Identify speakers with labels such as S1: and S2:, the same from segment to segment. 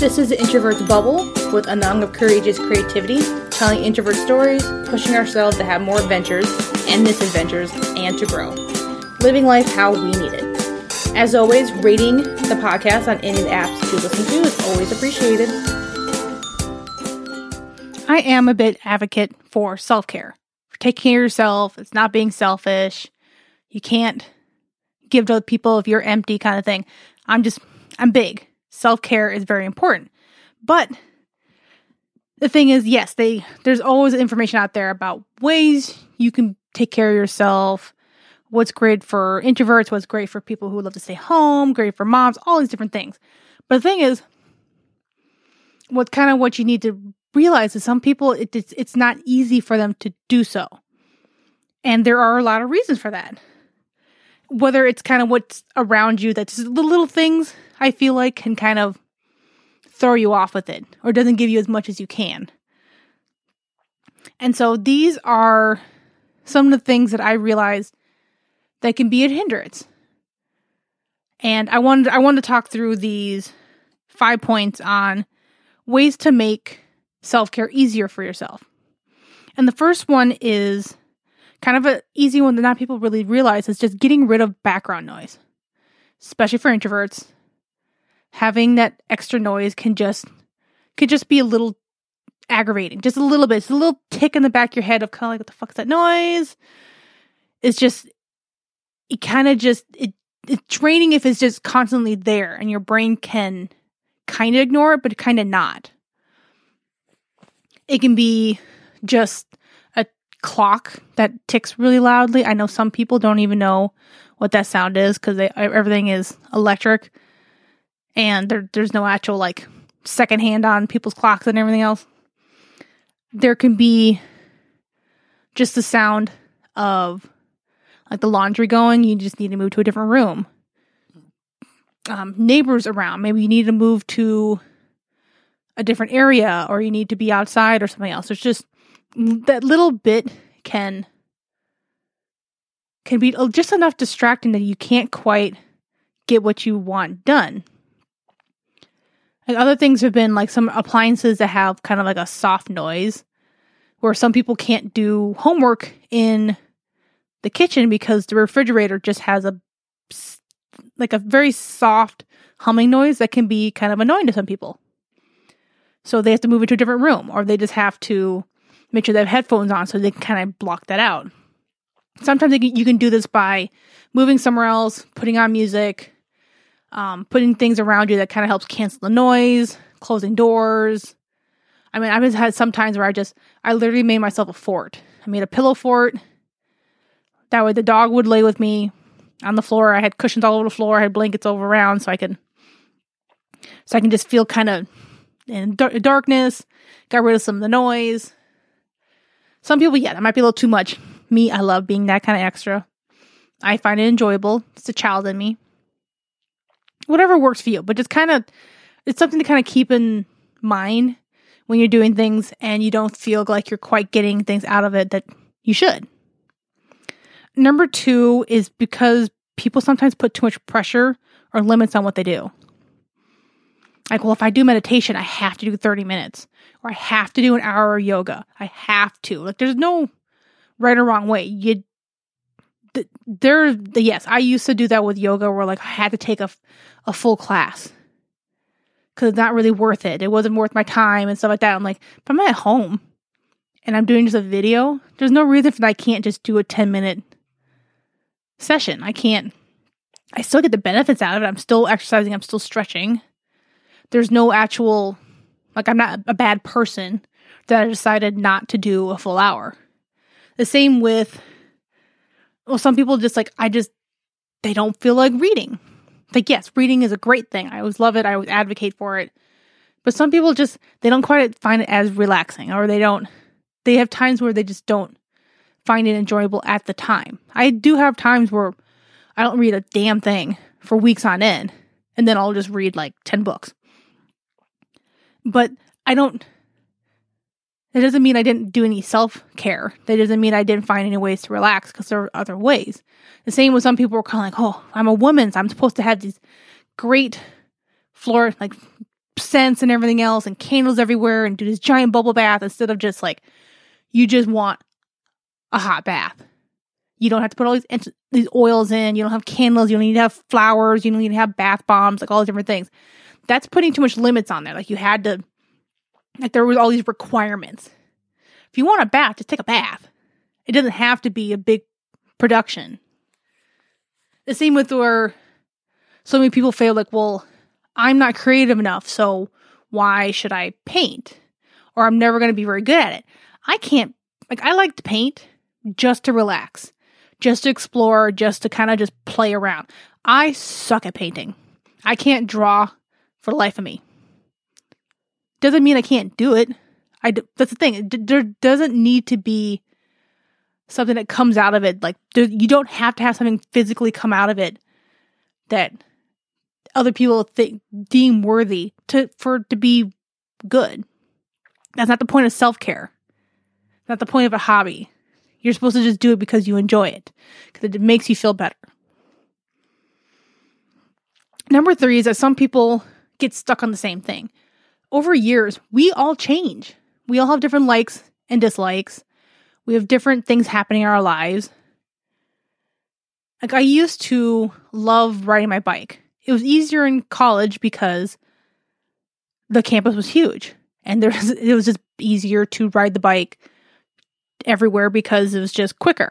S1: This is the Introvert's Bubble with Anang of Courageous Creativity, telling introvert stories, pushing ourselves to have more adventures and misadventures, and to grow. Living life how we need it. As always, rating the podcast on any apps you listen to is always appreciated. I am a bit advocate for self care, for taking care of yourself. It's not being selfish. You can't give to people if you're empty, kind of thing. I'm just, I'm big. Self care is very important. But the thing is, yes, they there's always information out there about ways you can take care of yourself, what's great for introverts, what's great for people who love to stay home, great for moms, all these different things. But the thing is, what's kind of what you need to realize is some people it, it's it's not easy for them to do so, and there are a lot of reasons for that. Whether it's kind of what's around you, that's the little things I feel like can kind of throw you off with it, or doesn't give you as much as you can. And so these are some of the things that I realized that can be a hindrance. And I wanted I wanted to talk through these five points on ways to make self-care easier for yourself. And the first one is kind of an easy one that not people really realize is just getting rid of background noise. Especially for introverts. Having that extra noise can just could just be a little aggravating. Just a little bit. It's a little tick in the back of your head of kind of like what the fuck is that noise? It's just it kind of just it it's draining if it's just constantly there and your brain can kind of ignore it but kind of not it can be just a clock that ticks really loudly i know some people don't even know what that sound is because everything is electric and there, there's no actual like second hand on people's clocks and everything else there can be just the sound of like the laundry going, you just need to move to a different room. Um, neighbors around, maybe you need to move to a different area or you need to be outside or something else. It's just that little bit can can be just enough distracting that you can't quite get what you want done. Other things have been like some appliances that have kind of like a soft noise where some people can't do homework in the kitchen because the refrigerator just has a like a very soft humming noise that can be kind of annoying to some people. So they have to move into a different room or they just have to make sure they have headphones on so they can kind of block that out. Sometimes can, you can do this by moving somewhere else, putting on music, um, putting things around you that kind of helps cancel the noise, closing doors. I mean, I've had some times where I just, I literally made myself a fort. I made a pillow fort that way the dog would lay with me on the floor. I had cushions all over the floor. I had blankets over around so I could so I can just feel kind of in darkness. Got rid of some of the noise. Some people, yeah, that might be a little too much. Me, I love being that kind of extra. I find it enjoyable. It's a child in me. Whatever works for you, but just kind of, it's something to kind of keep in mind when you're doing things and you don't feel like you're quite getting things out of it that you should. Number two is because people sometimes put too much pressure or limits on what they do. Like, well, if I do meditation, I have to do 30 minutes, or I have to do an hour of yoga. I have to. Like, there's no right or wrong way. You, there, the, yes, I used to do that with yoga where like I had to take a, a full class because it's not really worth it. It wasn't worth my time and stuff like that. I'm like, if I'm at home and I'm doing just a video, there's no reason for that I can't just do a 10 minute session. I can't, I still get the benefits out of it. I'm still exercising, I'm still stretching. There's no actual, like, I'm not a bad person that I decided not to do a full hour. The same with, well, some people just like, I just, they don't feel like reading. Like, yes, reading is a great thing. I always love it. I always advocate for it. But some people just, they don't quite find it as relaxing or they don't, they have times where they just don't find it enjoyable at the time. I do have times where I don't read a damn thing for weeks on end, and then I'll just read like 10 books. But I don't, that doesn't mean I didn't do any self care. That doesn't mean I didn't find any ways to relax because there are other ways. The same with some people were kind of like, oh, I'm a woman, so I'm supposed to have these great floor, like scents and everything else and candles everywhere and do this giant bubble bath instead of just like you just want a hot bath. You don't have to put all these these oils in. You don't have candles. You don't need to have flowers. You don't need to have bath bombs, like all these different things. That's putting too much limits on there. Like you had to, like there was all these requirements. If you want a bath, just take a bath. It doesn't have to be a big production. The same with where so many people feel like, well, I'm not creative enough, so why should I paint? Or I'm never going to be very good at it. I can't, like, I like to paint just to relax, just to explore, just to kind of just play around. I suck at painting. I can't draw for the life of me. Doesn't mean I can't do it. I that's the thing. There doesn't need to be something that comes out of it. Like there, you don't have to have something physically come out of it that other people think deem worthy to for to be good. That's not the point of self care. Not the point of a hobby. You're supposed to just do it because you enjoy it, because it makes you feel better. Number three is that some people get stuck on the same thing. Over years, we all change. We all have different likes and dislikes. We have different things happening in our lives. Like, I used to love riding my bike. It was easier in college because the campus was huge and there was, it was just easier to ride the bike everywhere because it was just quicker.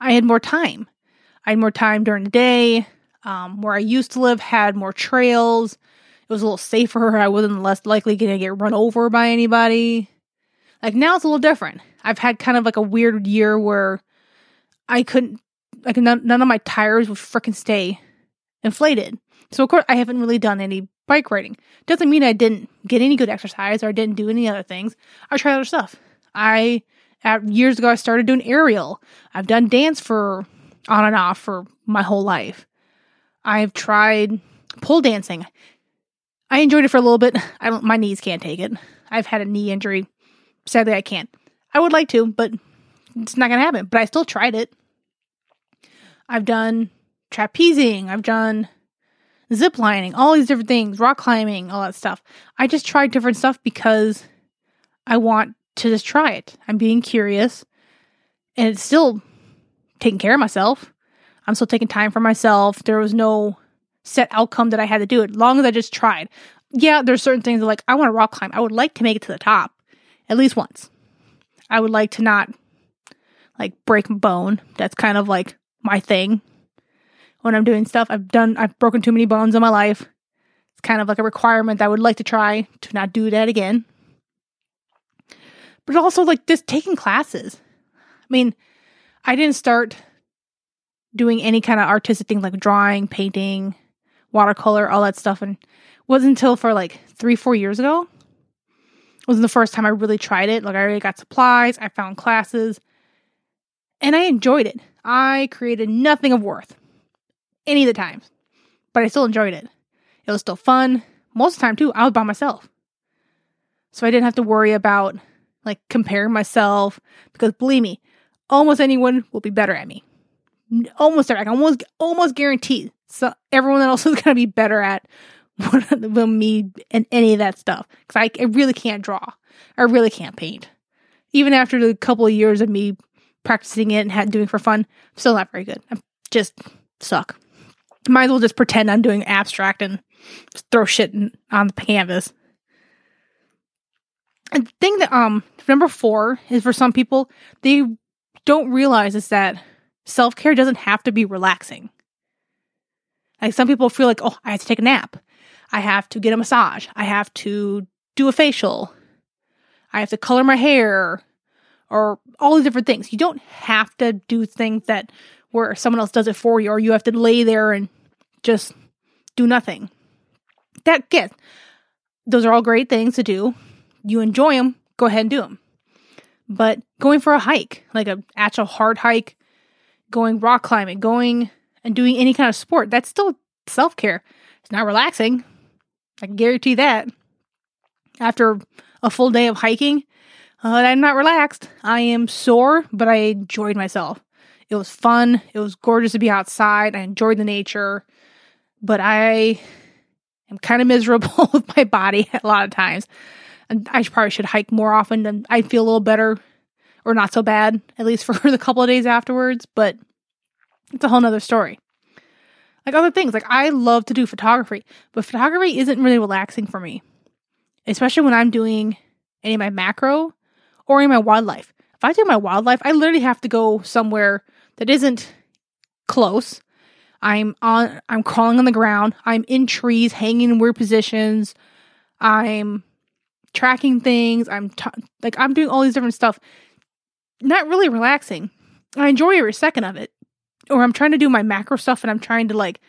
S1: I had more time. I had more time during the day. Um, where I used to live had more trails. Was a little safer. I wasn't less likely going to get run over by anybody. Like now it's a little different. I've had kind of like a weird year where I couldn't, like none, none of my tires would freaking stay inflated. So of course I haven't really done any bike riding. Doesn't mean I didn't get any good exercise or I didn't do any other things. I tried other stuff. I at, years ago I started doing aerial. I've done dance for on and off for my whole life. I've tried pole dancing. I enjoyed it for a little bit. I don't my knees can't take it. I've had a knee injury Sadly, I can't. I would like to, but it's not going to happen. But I still tried it. I've done trapezing. I've done zip lining, all these different things, rock climbing, all that stuff. I just tried different stuff because I want to just try it. I'm being curious and it's still taking care of myself. I'm still taking time for myself. There was no set outcome that I had to do it. As long as I just tried. Yeah, there's certain things that like I want to rock climb. I would like to make it to the top at least once. I would like to not like break bone. That's kind of like my thing when I'm doing stuff. I've done I've broken too many bones in my life. It's kind of like a requirement I would like to try to not do that again. But also like just taking classes. I mean, I didn't start doing any kind of artistic thing like drawing, painting, watercolor, all that stuff and wasn't until for like 3 4 years ago It wasn't the first time I really tried it. Like I already got supplies, I found classes, and I enjoyed it. I created nothing of worth any of the times, but I still enjoyed it. It was still fun. Most of the time too, I was by myself. So I didn't have to worry about like comparing myself because believe me, almost anyone will be better at me. Almost I can almost almost guarantee. So everyone else is gonna be better at than me and any of that stuff because I, I really can't draw. I really can't paint. Even after the couple of years of me practicing it and had doing it for fun, I'm still not very good. I just suck. Might as well just pretend I'm doing abstract and throw shit in, on the canvas. And the thing that um number four is for some people they don't realize is that self care doesn't have to be relaxing. Like some people feel like, oh, I have to take a nap. I have to get a massage. I have to do a facial. I have to color my hair or all these different things. You don't have to do things that where someone else does it for you or you have to lay there and just do nothing. That get those are all great things to do. You enjoy them, go ahead and do them. But going for a hike, like a actual hard hike, going rock climbing, going and doing any kind of sport, that's still self-care. It's not relaxing, I can guarantee that. After a full day of hiking, uh, I'm not relaxed. I am sore, but I enjoyed myself. It was fun. It was gorgeous to be outside. I enjoyed the nature, but I I'm kind of miserable with my body a lot of times. And I probably should hike more often and I'd feel a little better or not so bad, at least for the couple of days afterwards. But it's a whole nother story. Like other things, like I love to do photography, but photography isn't really relaxing for me, especially when I'm doing any of my macro or in my wildlife. If I do my wildlife, I literally have to go somewhere that isn't close. I'm on I'm crawling on the ground. I'm in trees, hanging in weird positions. I'm tracking things. I'm t- like I'm doing all these different stuff. Not really relaxing. I enjoy every second of it. Or I'm trying to do my macro stuff and I'm trying to like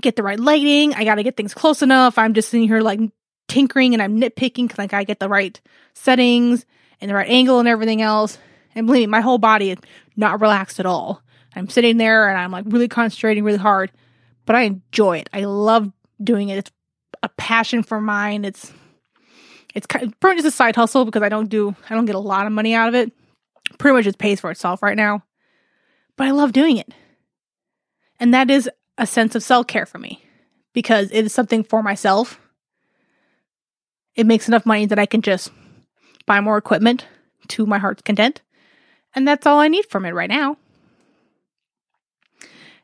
S1: get the right lighting. I got to get things close enough. I'm just sitting here like tinkering and I'm nitpicking because like I get the right settings and the right angle and everything else. And believe me, my whole body is not relaxed at all. I'm sitting there and I'm like really concentrating really hard, but I enjoy it. I love doing it. It's a passion for mine. It's it's kind of, pretty much just a side hustle because I don't do I don't get a lot of money out of it. Pretty much just pays for itself right now. But I love doing it. And that is a sense of self-care for me because it is something for myself. It makes enough money that I can just buy more equipment to my heart's content. And that's all I need from it right now.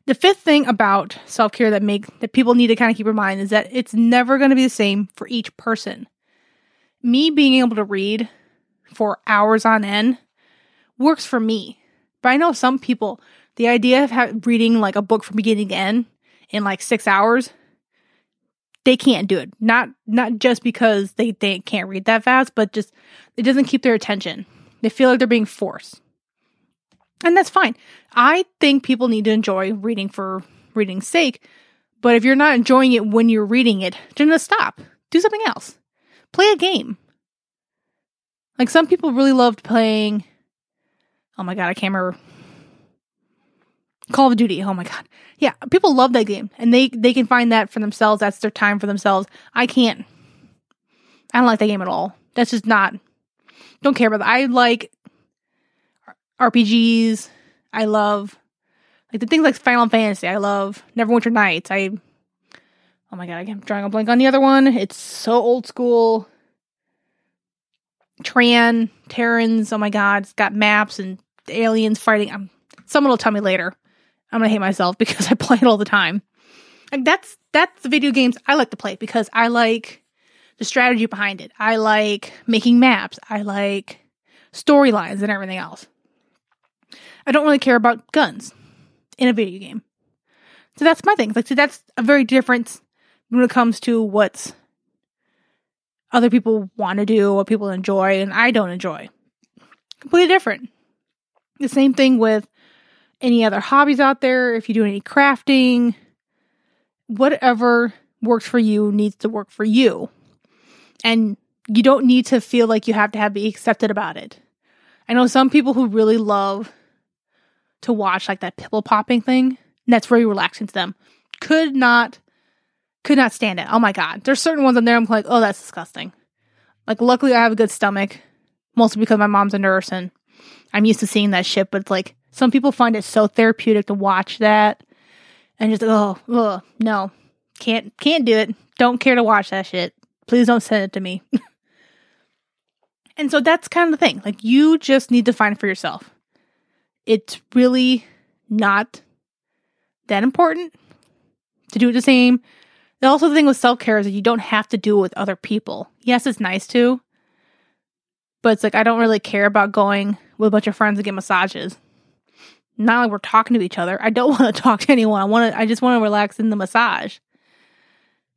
S1: The fifth thing about self care that make that people need to kind of keep in mind is that it's never going to be the same for each person. Me being able to read for hours on end works for me, but I know some people the idea of ha- reading like a book from beginning to end in like six hours they can't do it not not just because they, they can't read that fast but just it doesn't keep their attention they feel like they're being forced and that's fine. I think people need to enjoy reading for reading's sake. But if you're not enjoying it when you're reading it, then just stop. Do something else. Play a game. Like some people really loved playing. Oh my god, I can't remember. Call of Duty. Oh my god. Yeah, people love that game and they they can find that for themselves. That's their time for themselves. I can't. I don't like that game at all. That's just not. Don't care about that. I like RPGs. I love like the things like Final Fantasy. I love Neverwinter Nights. I oh my god, I'm drawing a blank on the other one. It's so old school. Tran, Terrans. Oh my god, it's got maps and aliens fighting. I'm, someone will tell me later. I'm gonna hate myself because I play it all the time. And that's that's the video games I like to play because I like the strategy behind it. I like making maps. I like storylines and everything else. I don't really care about guns in a video game. So that's my thing. Like, so that's a very different when it comes to what other people want to do, what people enjoy, and I don't enjoy. Completely different. The same thing with any other hobbies out there. If you do any crafting, whatever works for you needs to work for you. And you don't need to feel like you have to have be accepted about it. I know some people who really love to watch like that pimple popping thing. And that's very relaxing to them. Could not, could not stand it. Oh my God. There's certain ones in there I'm like, oh, that's disgusting. Like, luckily I have a good stomach, mostly because my mom's a nurse and I'm used to seeing that shit. But like, some people find it so therapeutic to watch that and just, oh, oh no, can't, can't do it. Don't care to watch that shit. Please don't send it to me. and so that's kind of the thing. Like, you just need to find for yourself it's really not that important to do it the same. And also, the thing with self care is that you don't have to do it with other people. Yes, it's nice to, but it's like I don't really care about going with a bunch of friends and get massages. Not like we're talking to each other. I don't want to talk to anyone. I want to. I just want to relax in the massage.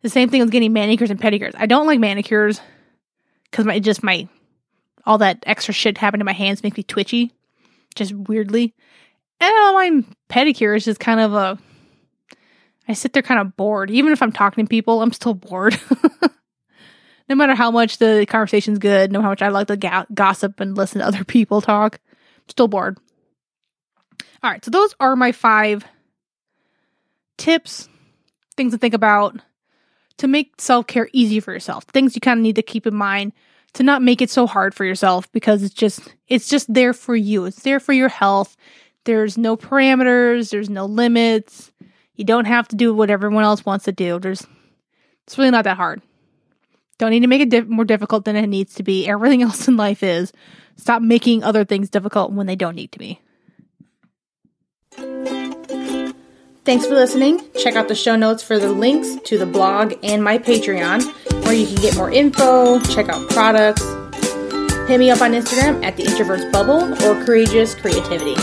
S1: The same thing with getting manicures and pedicures. I don't like manicures because my just my all that extra shit happening to my hands makes me twitchy just weirdly. And my pedicure is just kind of a. I sit there kind of bored. Even if I'm talking to people, I'm still bored. no matter how much the conversation's good, no matter how much I like to ga- gossip and listen to other people talk, I'm still bored. All right, so those are my five tips, things to think about to make self care easy for yourself. Things you kind of need to keep in mind to not make it so hard for yourself because it's just it's just there for you. It's there for your health. There's no parameters, there's no limits. You don't have to do what everyone else wants to do. There's It's really not that hard. Don't need to make it more difficult than it needs to be. Everything else in life is. Stop making other things difficult when they don't need to be. Thanks for listening. Check out the show notes for the links to the blog and my Patreon, where you can get more info, check out products. Hit me up on Instagram at the Introvert's Bubble or Courageous Creativity.